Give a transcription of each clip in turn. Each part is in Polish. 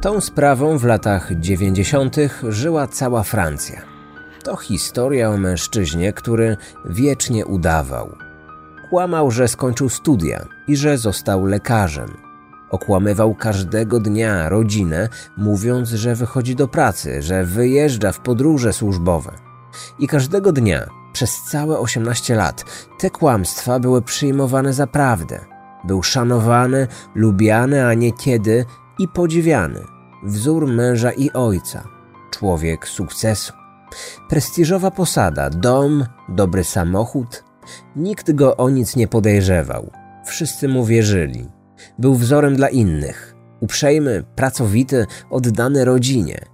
Tą sprawą w latach 90. żyła cała Francja. To historia o mężczyźnie, który wiecznie udawał. Kłamał, że skończył studia i że został lekarzem. Okłamywał każdego dnia rodzinę, mówiąc, że wychodzi do pracy, że wyjeżdża w podróże służbowe. I każdego dnia, przez całe 18 lat, te kłamstwa były przyjmowane za prawdę. Był szanowany, lubiany, a niekiedy i podziwiany. Wzór męża i ojca. Człowiek sukcesu. Prestiżowa posada, dom, dobry samochód. Nikt go o nic nie podejrzewał. Wszyscy mu wierzyli. Był wzorem dla innych. Uprzejmy, pracowity, oddany rodzinie.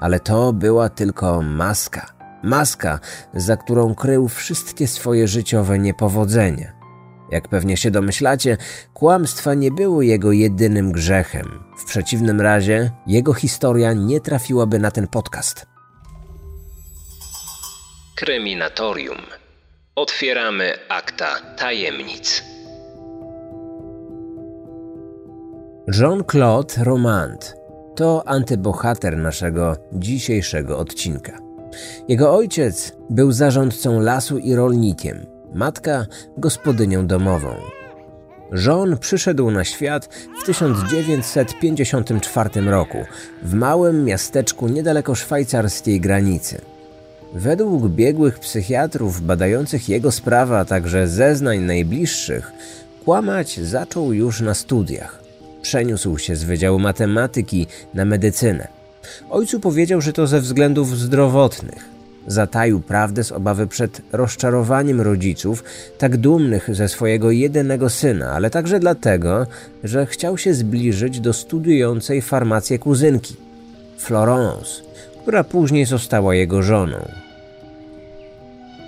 Ale to była tylko maska. Maska, za którą krył wszystkie swoje życiowe niepowodzenia. Jak pewnie się domyślacie, kłamstwa nie były jego jedynym grzechem. W przeciwnym razie jego historia nie trafiłaby na ten podcast. Kryminatorium. Otwieramy akta tajemnic. Jean-Claude Romand to antybohater naszego dzisiejszego odcinka. Jego ojciec był zarządcą lasu i rolnikiem, matka gospodynią domową. Jean przyszedł na świat w 1954 roku w małym miasteczku niedaleko szwajcarskiej granicy. Według biegłych psychiatrów badających jego sprawę, a także zeznań najbliższych, kłamać zaczął już na studiach. Przeniósł się z Wydziału Matematyki na medycynę. Ojcu powiedział, że to ze względów zdrowotnych. Zataił prawdę z obawy przed rozczarowaniem rodziców, tak dumnych ze swojego jedynego syna, ale także dlatego, że chciał się zbliżyć do studiującej farmację kuzynki, Florence, która później została jego żoną.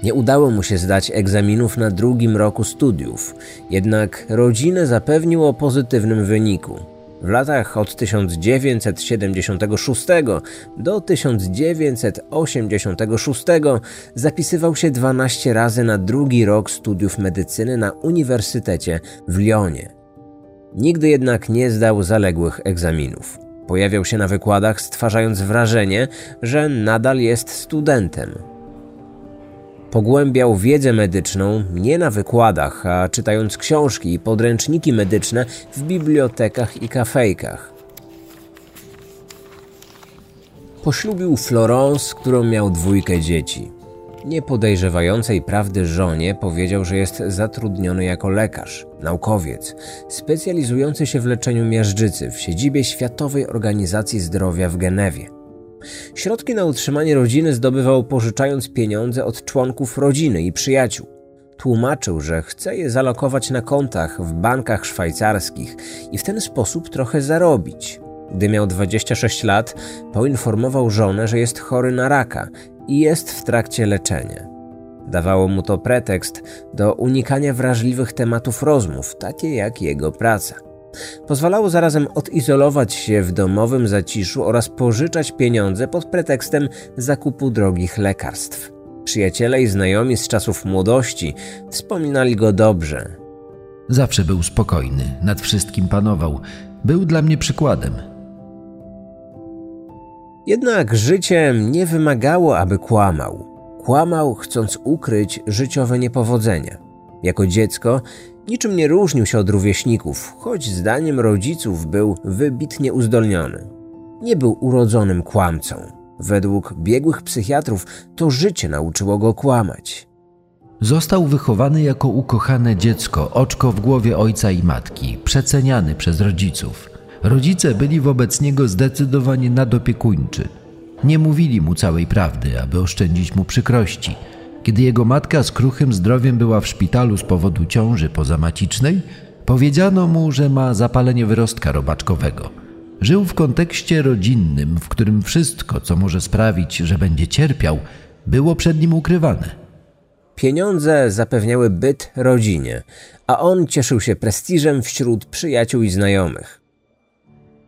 Nie udało mu się zdać egzaminów na drugim roku studiów, jednak rodzinę zapewnił o pozytywnym wyniku. W latach od 1976 do 1986 zapisywał się 12 razy na drugi rok studiów medycyny na Uniwersytecie w Lyonie. Nigdy jednak nie zdał zaległych egzaminów. Pojawiał się na wykładach, stwarzając wrażenie, że nadal jest studentem. Pogłębiał wiedzę medyczną nie na wykładach, a czytając książki i podręczniki medyczne w bibliotekach i kafejkach. Poślubił Florence, którą miał dwójkę dzieci. Nie podejrzewającej prawdy żonie powiedział, że jest zatrudniony jako lekarz, naukowiec, specjalizujący się w leczeniu miażdżycy w siedzibie Światowej Organizacji Zdrowia w Genewie. Środki na utrzymanie rodziny zdobywał pożyczając pieniądze od członków rodziny i przyjaciół. Tłumaczył, że chce je zalokować na kontach w bankach szwajcarskich i w ten sposób trochę zarobić. Gdy miał 26 lat, poinformował żonę, że jest chory na raka i jest w trakcie leczenia. Dawało mu to pretekst do unikania wrażliwych tematów rozmów, takie jak jego praca. Pozwalało zarazem odizolować się w domowym zaciszu oraz pożyczać pieniądze pod pretekstem zakupu drogich lekarstw. Przyjaciele i znajomi z czasów młodości wspominali go dobrze. Zawsze był spokojny, nad wszystkim panował, był dla mnie przykładem. Jednak życie nie wymagało, aby kłamał. Kłamał, chcąc ukryć życiowe niepowodzenia. Jako dziecko niczym nie różnił się od rówieśników, choć zdaniem rodziców był wybitnie uzdolniony. Nie był urodzonym kłamcą. Według biegłych psychiatrów to życie nauczyło go kłamać. Został wychowany jako ukochane dziecko, oczko w głowie ojca i matki, przeceniany przez rodziców. Rodzice byli wobec niego zdecydowanie nadopiekuńczy. Nie mówili mu całej prawdy, aby oszczędzić mu przykrości. Kiedy jego matka z kruchym zdrowiem była w szpitalu z powodu ciąży pozamacicznej, powiedziano mu, że ma zapalenie wyrostka robaczkowego. Żył w kontekście rodzinnym, w którym wszystko, co może sprawić, że będzie cierpiał, było przed nim ukrywane. Pieniądze zapewniały byt rodzinie, a on cieszył się prestiżem wśród przyjaciół i znajomych.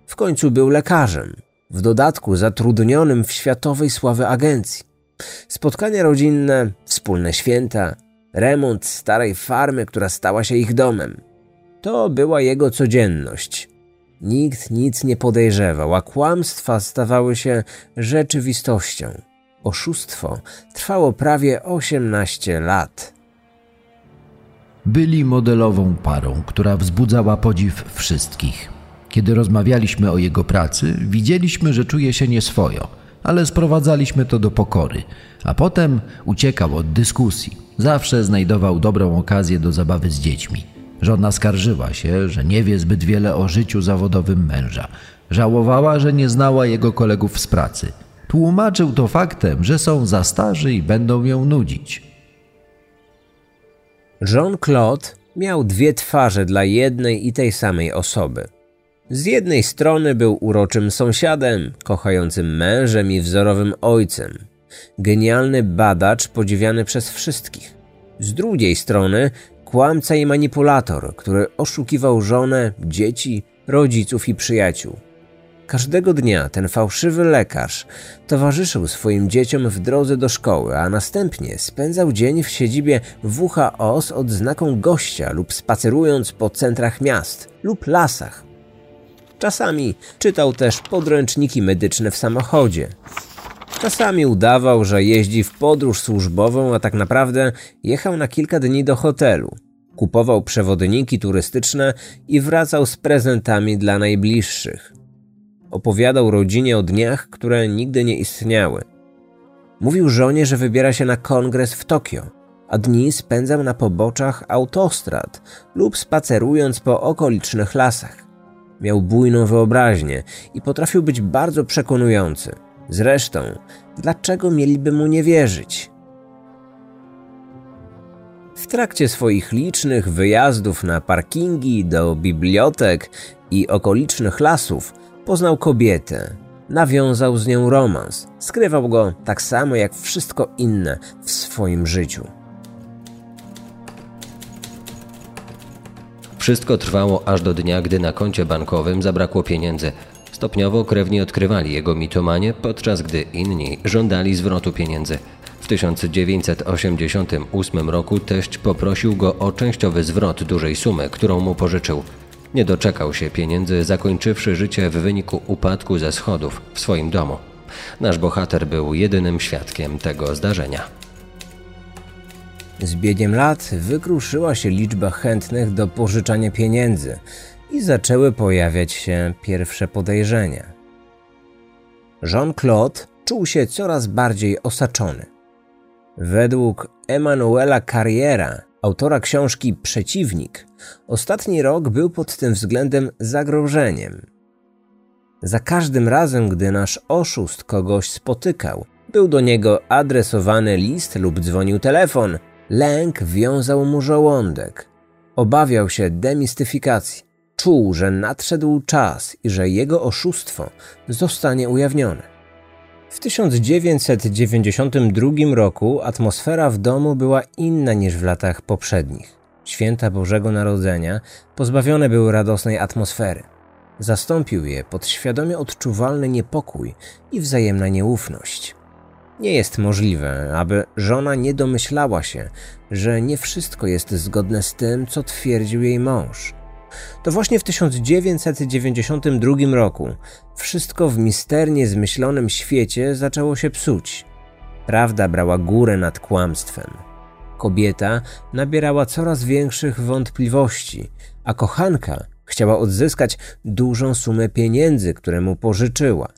W końcu był lekarzem, w dodatku zatrudnionym w światowej sławy agencji. Spotkania rodzinne, wspólne święta, remont starej farmy, która stała się ich domem. To była jego codzienność. Nikt nic nie podejrzewał, a kłamstwa stawały się rzeczywistością. Oszustwo trwało prawie 18 lat. Byli modelową parą, która wzbudzała podziw wszystkich. Kiedy rozmawialiśmy o jego pracy, widzieliśmy, że czuje się nieswojo, ale sprowadzaliśmy to do pokory, a potem uciekał od dyskusji. Zawsze znajdował dobrą okazję do zabawy z dziećmi. Żona skarżyła się, że nie wie zbyt wiele o życiu zawodowym męża. Żałowała, że nie znała jego kolegów z pracy. Tłumaczył to faktem, że są za starzy i będą ją nudzić. Jean-Claude miał dwie twarze dla jednej i tej samej osoby. Z jednej strony był uroczym sąsiadem, kochającym mężem i wzorowym ojcem. Genialny badacz podziwiany przez wszystkich. Z drugiej strony kłamca i manipulator, który oszukiwał żonę, dzieci, rodziców i przyjaciół. Każdego dnia ten fałszywy lekarz towarzyszył swoim dzieciom w drodze do szkoły, a następnie spędzał dzień w siedzibie WHO z odznaką gościa lub spacerując po centrach miast lub lasach. Czasami czytał też podręczniki medyczne w samochodzie. Czasami udawał, że jeździ w podróż służbową, a tak naprawdę jechał na kilka dni do hotelu. Kupował przewodniki turystyczne i wracał z prezentami dla najbliższych. Opowiadał rodzinie o dniach, które nigdy nie istniały. Mówił żonie, że wybiera się na kongres w Tokio, a dni spędzał na poboczach autostrad lub spacerując po okolicznych lasach. Miał bujną wyobraźnię i potrafił być bardzo przekonujący. Zresztą, dlaczego mieliby mu nie wierzyć? W trakcie swoich licznych wyjazdów na parkingi, do bibliotek i okolicznych lasów poznał kobietę. Nawiązał z nią romans. Skrywał go tak samo jak wszystko inne w swoim życiu. Wszystko trwało aż do dnia, gdy na koncie bankowym zabrakło pieniędzy. Stopniowo krewni odkrywali jego mitomanie, podczas gdy inni żądali zwrotu pieniędzy. W 1988 roku teść poprosił go o częściowy zwrot dużej sumy, którą mu pożyczył. Nie doczekał się pieniędzy, zakończywszy życie w wyniku upadku ze schodów w swoim domu. Nasz bohater był jedynym świadkiem tego zdarzenia. Z biegiem lat wykruszyła się liczba chętnych do pożyczania pieniędzy i zaczęły pojawiać się pierwsze podejrzenia. Jean-Claude czuł się coraz bardziej osaczony. Według Emanuela Carriera, autora książki Przeciwnik, ostatni rok był pod tym względem zagrożeniem. Za każdym razem, gdy nasz oszust kogoś spotykał, był do niego adresowany list lub dzwonił telefon, lęk wiązał mu żołądek. Obawiał się demistyfikacji. Czuł, że nadszedł czas i że jego oszustwo zostanie ujawnione. W 1992 roku atmosfera w domu była inna niż w latach poprzednich. Święta Bożego Narodzenia pozbawione były radosnej atmosfery. Zastąpił je podświadomie odczuwalny niepokój i wzajemna nieufność. Nie jest możliwe, aby żona nie domyślała się, że nie wszystko jest zgodne z tym, co twierdził jej mąż. To właśnie w 1992 roku wszystko w misternie zmyślonym świecie zaczęło się psuć. Prawda brała górę nad kłamstwem. Kobieta nabierała coraz większych wątpliwości, a kochanka chciała odzyskać dużą sumę pieniędzy, które mu pożyczyła.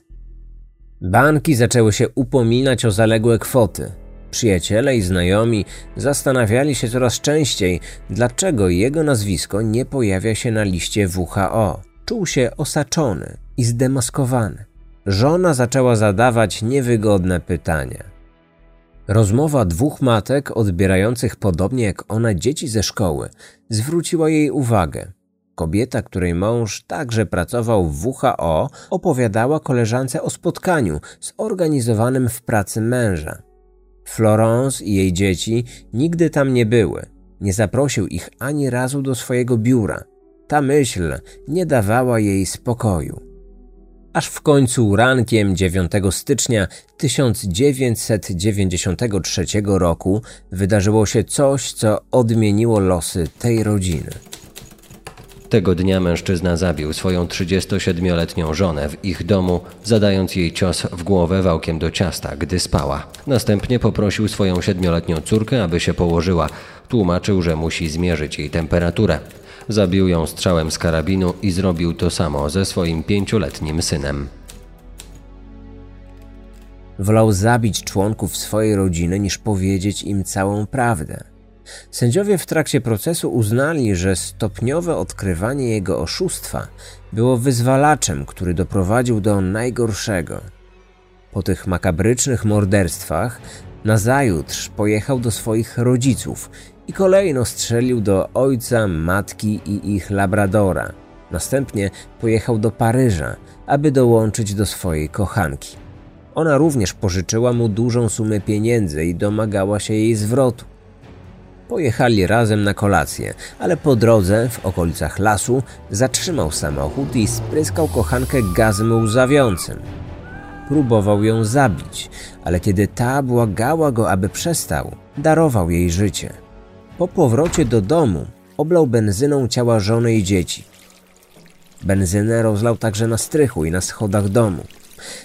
Banki zaczęły się upominać o zaległe kwoty. Przyjaciele i znajomi zastanawiali się coraz częściej, dlaczego jego nazwisko nie pojawia się na liście WHO. Czuł się osaczony i zdemaskowany. Żona zaczęła zadawać niewygodne pytania. Rozmowa dwóch matek odbierających podobnie jak ona dzieci ze szkoły zwróciła jej uwagę. Kobieta, której mąż także pracował w WHO, opowiadała koleżance o spotkaniu zorganizowanym w pracy męża. Florence i jej dzieci nigdy tam nie były. Nie zaprosił ich ani razu do swojego biura. Ta myśl nie dawała jej spokoju. Aż w końcu rankiem 9 stycznia 1993 roku wydarzyło się coś, co odmieniło losy tej rodziny. Tego dnia mężczyzna zabił swoją 37-letnią żonę w ich domu, zadając jej cios w głowę wałkiem do ciasta, gdy spała. Następnie poprosił swoją 7-letnią córkę, aby się położyła. Tłumaczył, że musi zmierzyć jej temperaturę. Zabił ją strzałem z karabinu i zrobił to samo ze swoim pięcioletnim synem. Wolał zabić członków swojej rodziny niż powiedzieć im całą prawdę. Sędziowie w trakcie procesu uznali, że stopniowe odkrywanie jego oszustwa było wyzwalaczem, który doprowadził do najgorszego. Po tych makabrycznych morderstwach nazajutrz pojechał do swoich rodziców i kolejno strzelił do ojca, matki i ich labradora. Następnie pojechał do Paryża, aby dołączyć do swojej kochanki. Ona również pożyczyła mu dużą sumę pieniędzy i domagała się jej zwrotu. Pojechali razem na kolację, ale po drodze, w okolicach lasu, zatrzymał samochód i spryskał kochankę gazem łzawiącym. Próbował ją zabić, ale kiedy ta błagała go, aby przestał, darował jej życie. Po powrocie do domu oblał benzyną ciała żony i dzieci. Benzynę rozlał także na strychu i na schodach domu.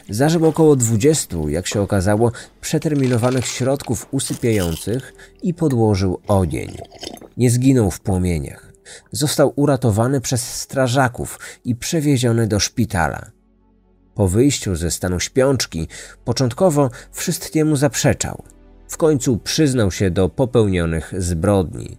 Zażył około 20, jak się okazało, przeterminowanych środków usypiających i podłożył ogień. Nie zginął w płomieniach. Został uratowany przez strażaków i przewieziony do szpitala. Po wyjściu ze stanu śpiączki, początkowo wszystkiemu zaprzeczał. W końcu przyznał się do popełnionych zbrodni.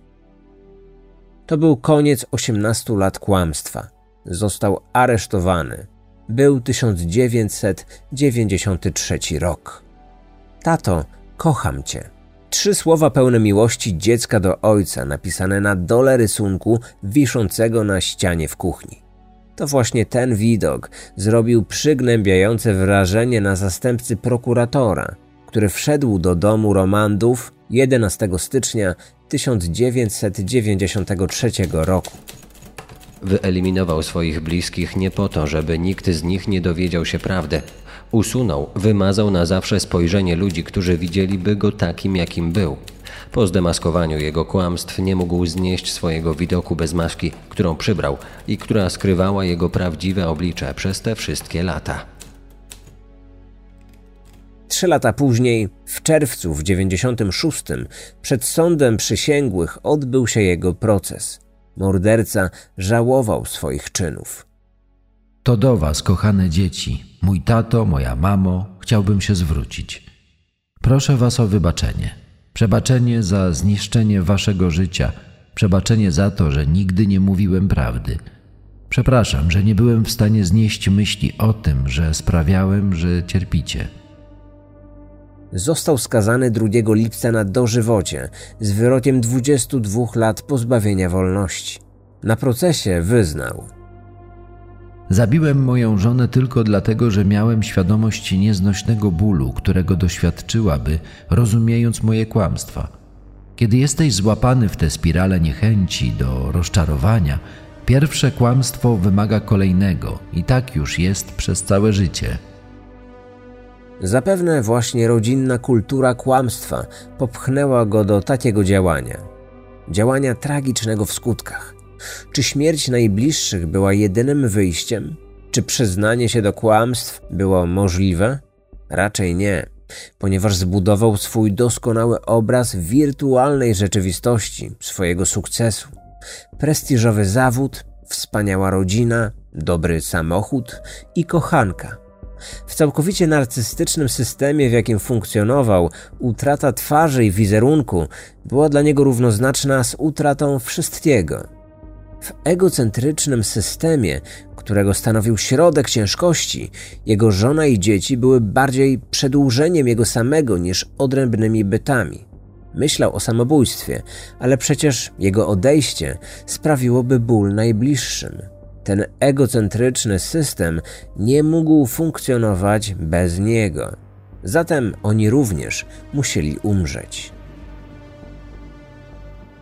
To był koniec 18 lat kłamstwa. Został aresztowany. Był 1993 rok. Tato, kocham cię. Trzy słowa pełne miłości dziecka do ojca, napisane na dole rysunku wiszącego na ścianie w kuchni. To właśnie ten widok zrobił przygnębiające wrażenie na zastępcy prokuratora, który wszedł do domu Romandów 11 stycznia 1993 roku. Wyeliminował swoich bliskich nie po to, żeby nikt z nich nie dowiedział się prawdy. Usunął, wymazał na zawsze spojrzenie ludzi, którzy widzieliby go takim, jakim był. Po zdemaskowaniu jego kłamstw nie mógł znieść swojego widoku bez maski, którą przybrał i która skrywała jego prawdziwe oblicze przez te wszystkie lata. Trzy lata później, w czerwcu w 96, przed sądem przysięgłych odbył się jego proces. Morderca żałował swoich czynów. To do was, kochane dzieci, mój tato, moja mamo, chciałbym się zwrócić. Proszę was o wybaczenie. Przebaczenie za zniszczenie waszego życia, przebaczenie za to, że nigdy nie mówiłem prawdy. Przepraszam, że nie byłem w stanie znieść myśli o tym, że sprawiałem, że cierpicie. Został skazany 2 lipca na dożywocie z wyrokiem 22 lat pozbawienia wolności. Na procesie wyznał: Zabiłem moją żonę tylko dlatego, że miałem świadomość nieznośnego bólu, którego doświadczyłaby, rozumiejąc moje kłamstwa. Kiedy jesteś złapany w tę spirale niechęci do rozczarowania, pierwsze kłamstwo wymaga kolejnego i tak już jest przez całe życie. Zapewne właśnie rodzinna kultura kłamstwa popchnęła go do takiego działania. Działania tragicznego w skutkach. Czy śmierć najbliższych była jedynym wyjściem? Czy przyznanie się do kłamstw było możliwe? Raczej nie, ponieważ zbudował swój doskonały obraz wirtualnej rzeczywistości, swojego sukcesu. Prestiżowy zawód, wspaniała rodzina, dobry samochód i kochanka – w całkowicie narcystycznym systemie, w jakim funkcjonował, utrata twarzy i wizerunku była dla niego równoznaczna z utratą wszystkiego. W egocentrycznym systemie, którego stanowił środek ciężkości, jego żona i dzieci były bardziej przedłużeniem jego samego niż odrębnymi bytami. Myślał o samobójstwie, ale przecież jego odejście sprawiłoby ból najbliższym. Ten egocentryczny system nie mógł funkcjonować bez niego. Zatem oni również musieli umrzeć.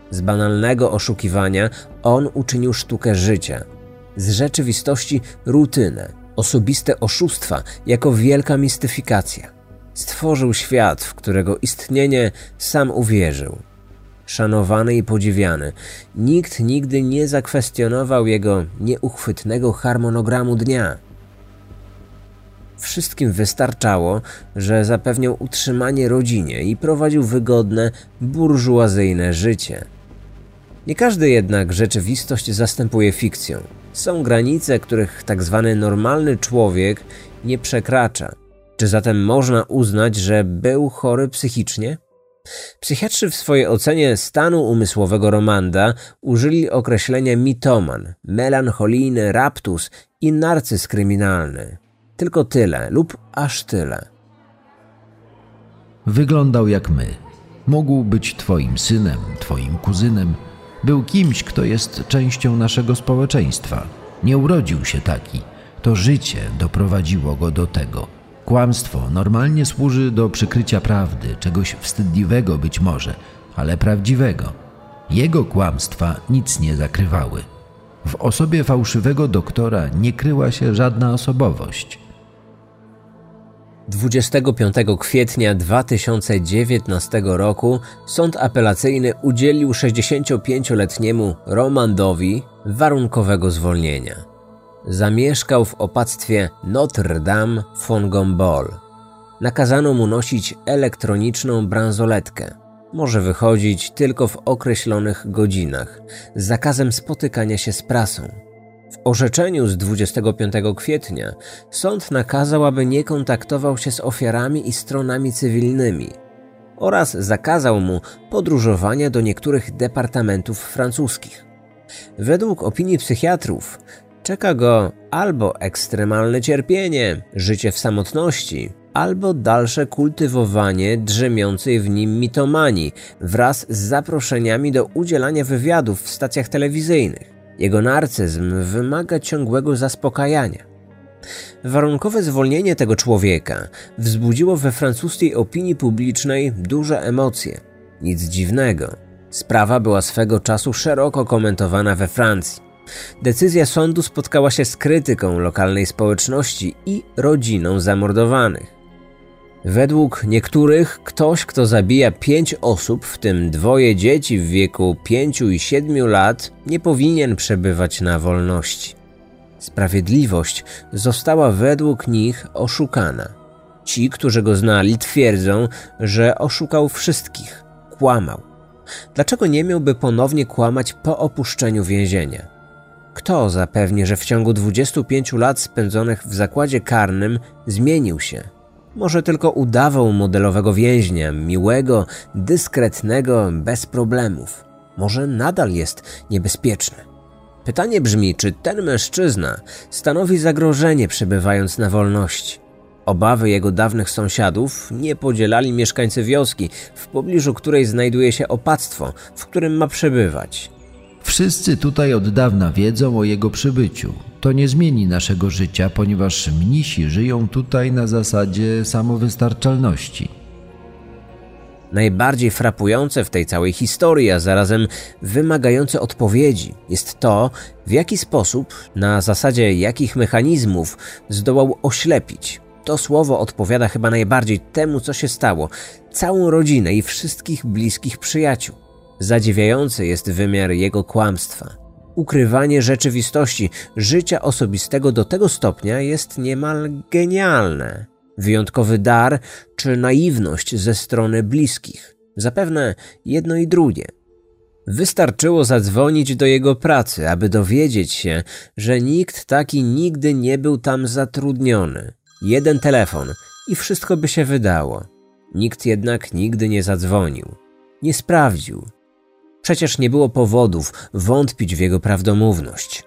Z banalnego oszukiwania on uczynił sztukę życia, z rzeczywistości rutynę, osobiste oszustwa jako wielka mistyfikacja. Stworzył świat, w którego istnienie sam uwierzył. Szanowany i podziwiany. Nikt nigdy nie zakwestionował jego nieuchwytnego harmonogramu dnia. Wszystkim wystarczało, że zapewniał utrzymanie rodzinie i prowadził wygodne, burżuazyjne życie. Nie każdy jednak rzeczywistość zastępuje fikcją. Są granice, których tak zwany normalny człowiek nie przekracza. Czy zatem można uznać, że był chory psychicznie? Psychiatrzy w swojej ocenie stanu umysłowego Romanda użyli określenia mitoman, melancholijny raptus i narcyz kryminalny. Tylko tyle lub aż tyle. Wyglądał jak my. Mógł być twoim synem, twoim kuzynem. Był kimś, kto jest częścią naszego społeczeństwa. Nie urodził się taki. To życie doprowadziło go do tego. Kłamstwo normalnie służy do przykrycia prawdy, czegoś wstydliwego być może, ale prawdziwego. Jego kłamstwa nic nie zakrywały. W osobie fałszywego doktora nie kryła się żadna osobowość. 25 kwietnia 2019 roku sąd apelacyjny udzielił 65-letniemu Romandowi warunkowego zwolnienia. Zamieszkał w opactwie Notre Dame Fongombol. Nakazano mu nosić elektroniczną bransoletkę. Może wychodzić tylko w określonych godzinach, z zakazem spotykania się z prasą. W orzeczeniu z 25 kwietnia sąd nakazał, aby nie kontaktował się z ofiarami i stronami cywilnymi oraz zakazał mu podróżowania do niektórych departamentów francuskich. Według opinii psychiatrów czeka go albo ekstremalne cierpienie, życie w samotności, albo dalsze kultywowanie drzemiącej w nim mitomanii wraz z zaproszeniami do udzielania wywiadów w stacjach telewizyjnych. Jego narcyzm wymaga ciągłego zaspokajania. Warunkowe zwolnienie tego człowieka wzbudziło we francuskiej opinii publicznej duże emocje. Nic dziwnego. Sprawa była swego czasu szeroko komentowana we Francji. Decyzja sądu spotkała się z krytyką lokalnej społeczności i rodziną zamordowanych. Według niektórych ktoś, kto zabija pięć osób, w tym dwoje dzieci w wieku pięciu i siedmiu lat, nie powinien przebywać na wolności. Sprawiedliwość została według nich oszukana. Ci, którzy go znali, twierdzą, że oszukał wszystkich, kłamał. Dlaczego nie miałby ponownie kłamać po opuszczeniu więzienia? Kto zapewni, że w ciągu 25 lat spędzonych w zakładzie karnym zmienił się? Może tylko udawał modelowego więźnia, miłego, dyskretnego, bez problemów. Może nadal jest niebezpieczny. Pytanie brzmi, czy ten mężczyzna stanowi zagrożenie przebywając na wolności. Obawy jego dawnych sąsiadów nie podzielali mieszkańcy wioski, w pobliżu której znajduje się opactwo, w którym ma przebywać. Wszyscy tutaj od dawna wiedzą o jego przybyciu. To nie zmieni naszego życia, ponieważ mnisi żyją tutaj na zasadzie samowystarczalności. Najbardziej frapujące w tej całej historii, a zarazem wymagające odpowiedzi, jest to, w jaki sposób, na zasadzie jakich mechanizmów zdołał oślepić. To słowo odpowiada chyba najbardziej temu, co się stało, całą rodzinę i wszystkich bliskich przyjaciół. Zadziwiający jest wymiar jego kłamstwa. Ukrywanie rzeczywistości, życia osobistego do tego stopnia jest niemal genialne. Wyjątkowy dar czy naiwność ze strony bliskich. Zapewne jedno i drugie. Wystarczyło zadzwonić do jego pracy, aby dowiedzieć się, że nikt taki nigdy nie był tam zatrudniony. Jeden telefon i wszystko by się wydało. Nikt jednak nigdy nie zadzwonił. Nie sprawdził, Przecież nie było powodów wątpić w jego prawdomówność.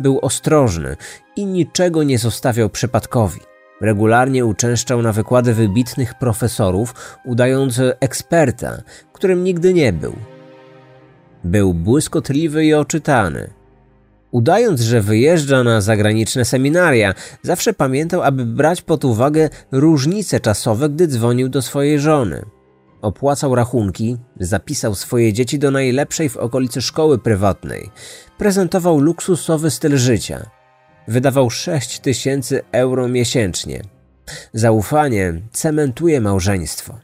Był ostrożny i niczego nie zostawiał przypadkowi. Regularnie uczęszczał na wykłady wybitnych profesorów, udając eksperta, którym nigdy nie był. Był błyskotliwy i oczytany. Udając, że wyjeżdża na zagraniczne seminaria, zawsze pamiętał, aby brać pod uwagę różnice czasowe, gdy dzwonił do swojej żony. Opłacał rachunki, zapisał swoje dzieci do najlepszej w okolicy szkoły prywatnej, prezentował luksusowy styl życia. Wydawał 6 tysięcy euro miesięcznie. Zaufanie cementuje małżeństwo.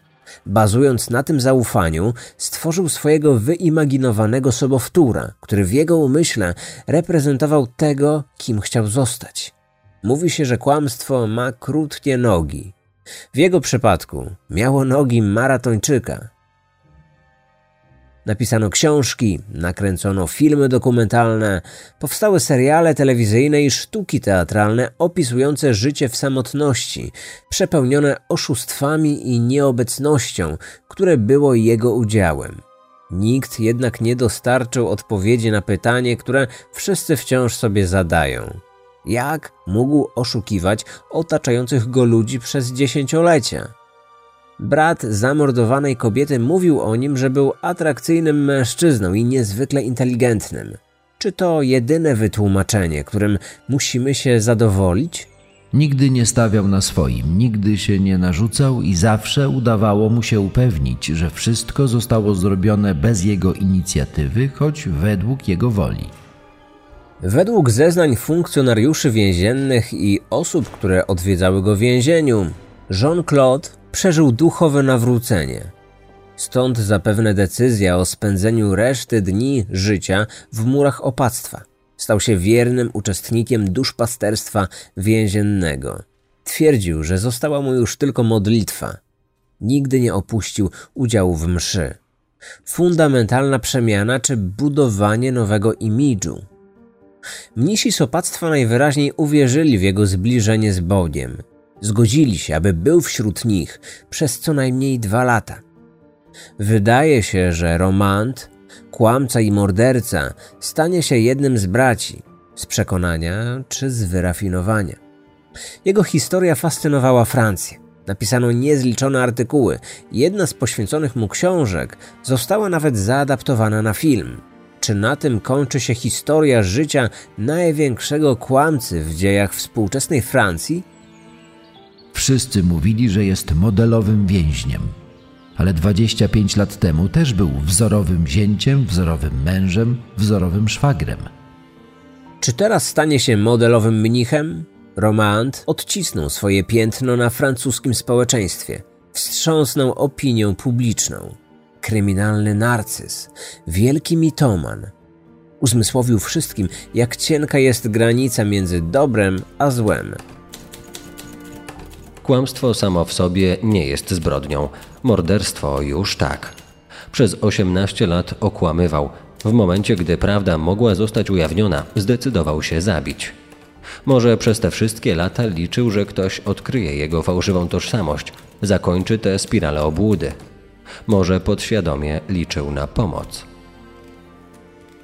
Bazując na tym zaufaniu, stworzył swojego wyimaginowanego sobowtóra, który w jego umyśle reprezentował tego, kim chciał zostać. Mówi się, że kłamstwo ma krótkie nogi. W jego przypadku miało nogi maratończyka, Napisano książki, nakręcono filmy dokumentalne, powstały seriale telewizyjne i sztuki teatralne opisujące życie w samotności, przepełnione oszustwami i nieobecnością, które było jego udziałem. Nikt jednak nie dostarczył odpowiedzi na pytanie, które wszyscy wciąż sobie zadają. Jak mógł oszukiwać otaczających go ludzi przez dziesięciolecia? Brat zamordowanej kobiety mówił o nim, że był atrakcyjnym mężczyzną i niezwykle inteligentnym. Czy to jedyne wytłumaczenie, którym musimy się zadowolić? Nigdy nie stawiał na swoim, nigdy się nie narzucał i zawsze udawało mu się upewnić, że wszystko zostało zrobione bez jego inicjatywy, choć według jego woli. Według zeznań funkcjonariuszy więziennych i osób, które odwiedzały go w więzieniu, Jean-Claude przeżył duchowe nawrócenie. Stąd zapewne decyzja o spędzeniu reszty dni życia w murach opactwa. Stał się wiernym uczestnikiem duszpasterstwa więziennego. Twierdził, że została mu już tylko modlitwa. Nigdy nie opuścił udziału w mszy. Fundamentalna przemiana czy budowanie nowego imidżu. Mnisi z opactwa najwyraźniej uwierzyli w jego zbliżenie z Bogiem – zgodzili się, aby był wśród nich przez co najmniej dwa lata. Wydaje się, że Romant, kłamca i morderca, stanie się jednym z braci, z przekonania czy z wyrafinowania. Jego historia fascynowała Francję. Napisano niezliczone artykuły. Jedna z poświęconych mu książek została nawet zaadaptowana na film. Czy na tym kończy się historia życia największego kłamcy w dziejach współczesnej Francji? Wszyscy mówili, że jest modelowym więźniem. Ale 25 lat temu też był wzorowym zięciem, wzorowym mężem, wzorowym szwagrem. Czy teraz stanie się modelowym mnichem? Romant odcisnął swoje piętno na francuskim społeczeństwie. Wstrząsnął opinią publiczną. Kryminalny narcyz, wielki mitoman. Uzmysłowił wszystkim, jak cienka jest granica między dobrem a złem. Kłamstwo samo w sobie nie jest zbrodnią, morderstwo już tak. Przez 18 lat okłamywał. W momencie, gdy prawda mogła zostać ujawniona, zdecydował się zabić. Może przez te wszystkie lata liczył, że ktoś odkryje jego fałszywą tożsamość, zakończy tę spiralę obłudy. Może podświadomie liczył na pomoc.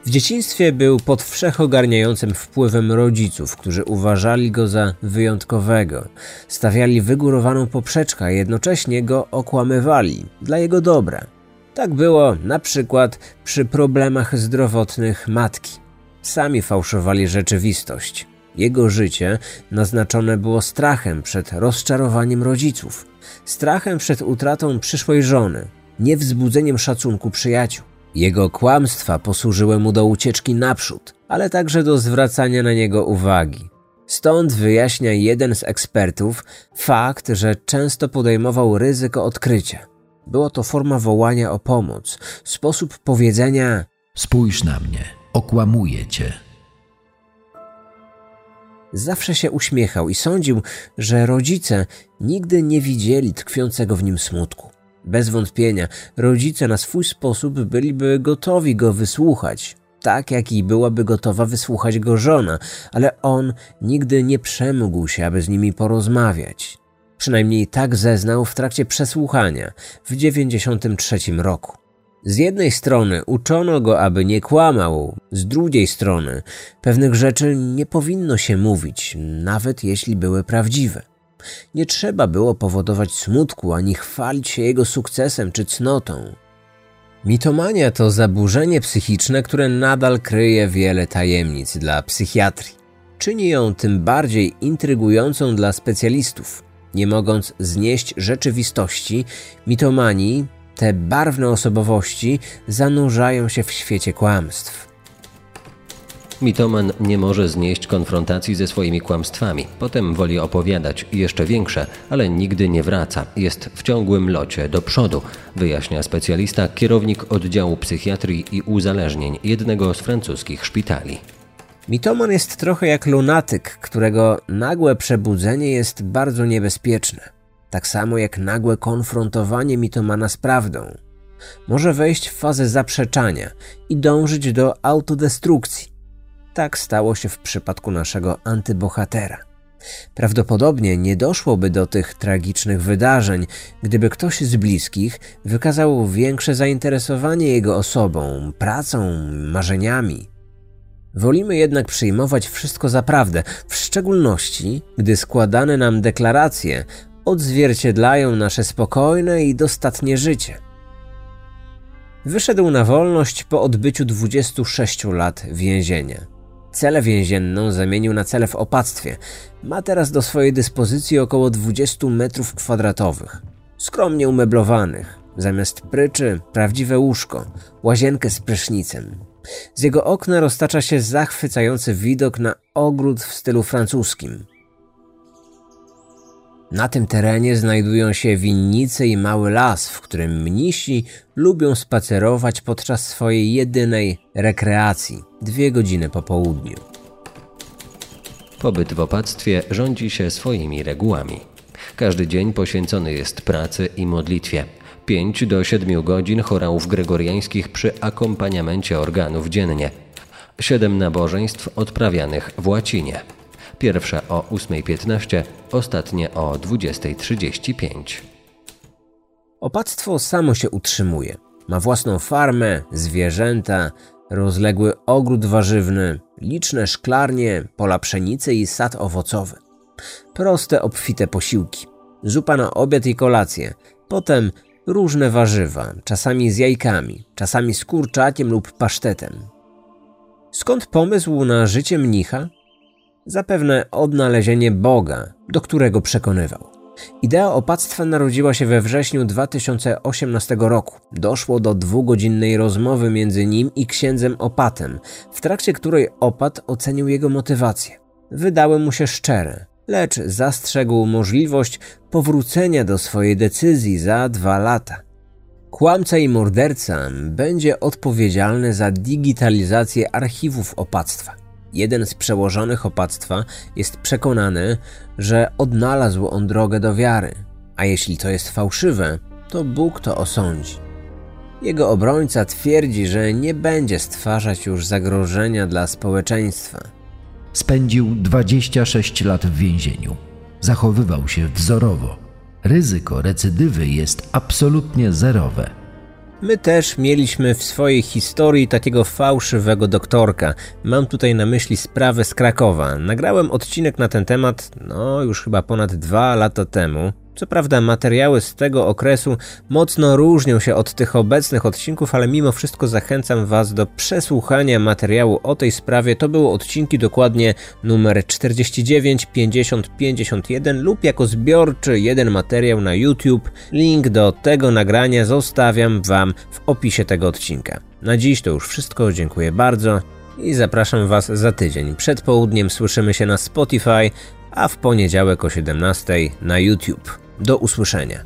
W dzieciństwie był pod wszechogarniającym wpływem rodziców, którzy uważali go za wyjątkowego, stawiali wygórowaną poprzeczkę, a jednocześnie go okłamywali dla jego dobra. Tak było na przykład przy problemach zdrowotnych matki. Sami fałszowali rzeczywistość. Jego życie naznaczone było strachem przed rozczarowaniem rodziców, strachem przed utratą przyszłej żony, niewzbudzeniem szacunku przyjaciół. Jego kłamstwa posłużyły mu do ucieczki naprzód, ale także do zwracania na niego uwagi. Stąd wyjaśnia jeden z ekspertów fakt, że często podejmował ryzyko odkrycia. Było to forma wołania o pomoc, sposób powiedzenia: Spójrz na mnie, okłamuję cię. Zawsze się uśmiechał i sądził, że rodzice nigdy nie widzieli tkwiącego w nim smutku. Bez wątpienia rodzice na swój sposób byliby gotowi go wysłuchać, tak jak i byłaby gotowa wysłuchać go żona, ale on nigdy nie przemógł się, aby z nimi porozmawiać. Przynajmniej tak zeznał w trakcie przesłuchania w 93 roku. Z jednej strony uczono go, aby nie kłamał, z drugiej strony pewnych rzeczy nie powinno się mówić, nawet jeśli były prawdziwe. Nie trzeba było powodować smutku ani chwalić się jego sukcesem czy cnotą. Mitomania to zaburzenie psychiczne, które nadal kryje wiele tajemnic dla psychiatrii. Czyni ją tym bardziej intrygującą dla specjalistów. Nie mogąc znieść rzeczywistości, mitomanii, te barwne osobowości zanurzają się w świecie kłamstw. Mitoman nie może znieść konfrontacji ze swoimi kłamstwami. Potem woli opowiadać jeszcze większe, ale nigdy nie wraca. Jest w ciągłym locie do przodu, wyjaśnia specjalista, kierownik oddziału psychiatrii i uzależnień jednego z francuskich szpitali. Mitoman jest trochę jak lunatyk, którego nagłe przebudzenie jest bardzo niebezpieczne. Tak samo jak nagłe konfrontowanie mitomana z prawdą. Może wejść w fazę zaprzeczania i dążyć do autodestrukcji. Tak stało się w przypadku naszego antybohatera. Prawdopodobnie nie doszłoby do tych tragicznych wydarzeń, gdyby ktoś z bliskich wykazał większe zainteresowanie jego osobą, pracą, marzeniami. Wolimy jednak przyjmować wszystko za prawdę, w szczególności gdy składane nam deklaracje odzwierciedlają nasze spokojne i dostatnie życie. Wyszedł na wolność po odbyciu 26 lat więzienia. Celę więzienną zamienił na celę w opactwie. Ma teraz do swojej dyspozycji około 20 metrów kwadratowych, skromnie umeblowanych. Zamiast pryczy, prawdziwe łóżko, łazienkę z prysznicem. Z jego okna roztacza się zachwycający widok na ogród w stylu francuskim. Na tym terenie znajdują się winnice i mały las, w którym mnisi lubią spacerować podczas swojej jedynej rekreacji dwie godziny po południu. Pobyt w opactwie rządzi się swoimi regułami. Każdy dzień poświęcony jest pracy i modlitwie. 5 do 7 godzin chorałów gregoriańskich przy akompaniamencie organów dziennie. 7 nabożeństw odprawianych w łacinie. Pierwsze o 8.15, ostatnie o 20.35. Opactwo samo się utrzymuje. Ma własną farmę, zwierzęta, rozległy ogród warzywny, liczne szklarnie, pola pszenicy i sad owocowy. Proste, obfite posiłki. Zupa na obiad i kolację. Potem różne warzywa, czasami z jajkami, czasami z kurczakiem lub pasztetem. Skąd pomysł na życie mnicha? Zapewne odnalezienie Boga, do którego przekonywał. Idea opactwa narodziła się we wrześniu 2018 roku. Doszło do dwugodzinnej rozmowy między nim i księdzem Opatem, w trakcie której Opat ocenił jego motywację. Wydały mu się szczere, lecz zastrzegł możliwość powrócenia do swojej decyzji za dwa lata. Kłamca i morderca będzie odpowiedzialny za digitalizację archiwów opactwa. Jeden z przełożonych opactwa jest przekonany, że odnalazł on drogę do wiary, a jeśli to jest fałszywe, to Bóg to osądzi. Jego obrońca twierdzi, że nie będzie stwarzać już zagrożenia dla społeczeństwa. Spędził 26 lat w więzieniu. Zachowywał się wzorowo. Ryzyko recydywy jest absolutnie zerowe. My też mieliśmy w swojej historii takiego fałszywego doktorka. Mam tutaj na myśli sprawę z Krakowa. Nagrałem odcinek na ten temat, no już chyba ponad dwa lata temu. Co prawda materiały z tego okresu mocno różnią się od tych obecnych odcinków, ale mimo wszystko zachęcam Was do przesłuchania materiału o tej sprawie. To były odcinki dokładnie numer 49, 50, 51 lub jako zbiorczy jeden materiał na YouTube. Link do tego nagrania zostawiam Wam w opisie tego odcinka. Na dziś to już wszystko, dziękuję bardzo i zapraszam Was za tydzień. Przed południem słyszymy się na Spotify, a w poniedziałek o 17 na YouTube. Do usłyszenia.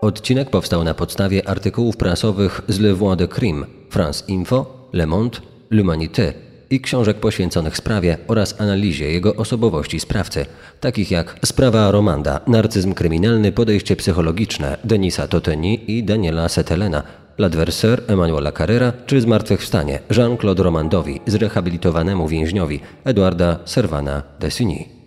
Odcinek powstał na podstawie artykułów prasowych z Le Voix de Crime, France Info, Le Monde, L'Humanité i książek poświęconych sprawie oraz analizie jego osobowości sprawcy, takich jak Sprawa Romanda, Narcyzm kryminalny, podejście psychologiczne Denisa Toteni i Daniela Setelena, L'Adversaire Emanuela Carrera czy Zmartwychwstanie Jean-Claude Romandowi, zrehabilitowanemu więźniowi Eduarda Servana Dessigny.